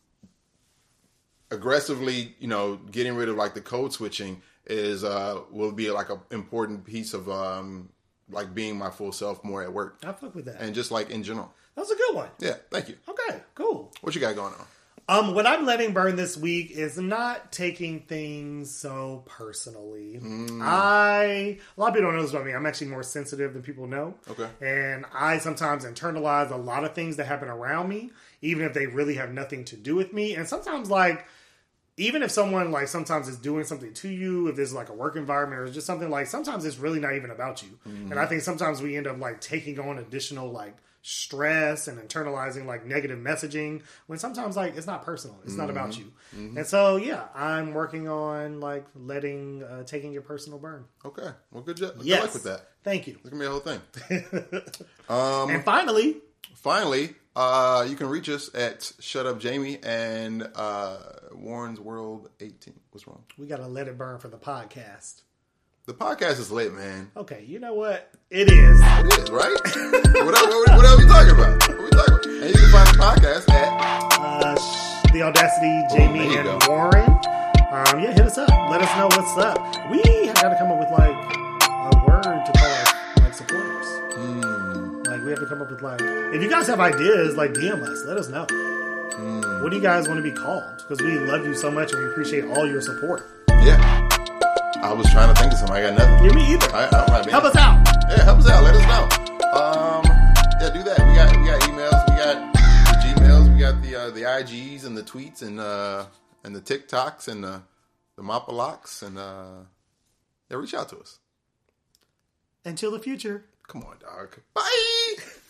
aggressively, you know, getting rid of like the code switching is uh will be like a important piece of um like being my full self more at work I'll fuck with that. and just like in general. That's a good one. Yeah, thank you. Okay, cool. What you got going on? Um, what I'm letting burn this week is not taking things so personally. Mm. I a lot of people don't know this about me. I'm actually more sensitive than people know. Okay. And I sometimes internalize a lot of things that happen around me, even if they really have nothing to do with me. And sometimes like even if someone like sometimes is doing something to you, if there's like a work environment or just something like sometimes it's really not even about you. And I think sometimes we end up like taking on additional like stress and internalizing like negative messaging when sometimes like it's not personal. It's not about you. And so yeah, I'm working on like letting uh, taking your personal burn. Okay. Well, good job. Good Yes. luck with that. Thank you. It's gonna be a whole thing. Um and finally, Finally, uh, you can reach us at Shut Up Jamie and uh, Warren's World 18. What's wrong? we got to let it burn for the podcast. The podcast is lit, man. Okay, you know what? It is. It is, right? what, else, what, what else we talking about? What we talking about? And you can find the podcast at uh, sh- the Audacity, Jamie, you and go. Warren. Um, yeah, hit us up. Let us know what's up. We have got to come up with like a word to call our like supporters. Hmm. Like we have to come up with like if you guys have ideas, like DM us. Let us know. Hmm. What do you guys want to be called? Because we love you so much and we appreciate all your support. Yeah. I was trying to think of something. I got nothing. Yeah, me either. I, I don't have Help us out. Yeah, help us out. Let us know. Um, yeah, do that. We got we got emails. We got the Gmails. We got the uh, the IGs and the tweets and uh and the TikToks and the the Mopalocks and uh yeah, reach out to us. Until the future. Come on, dog. Bye.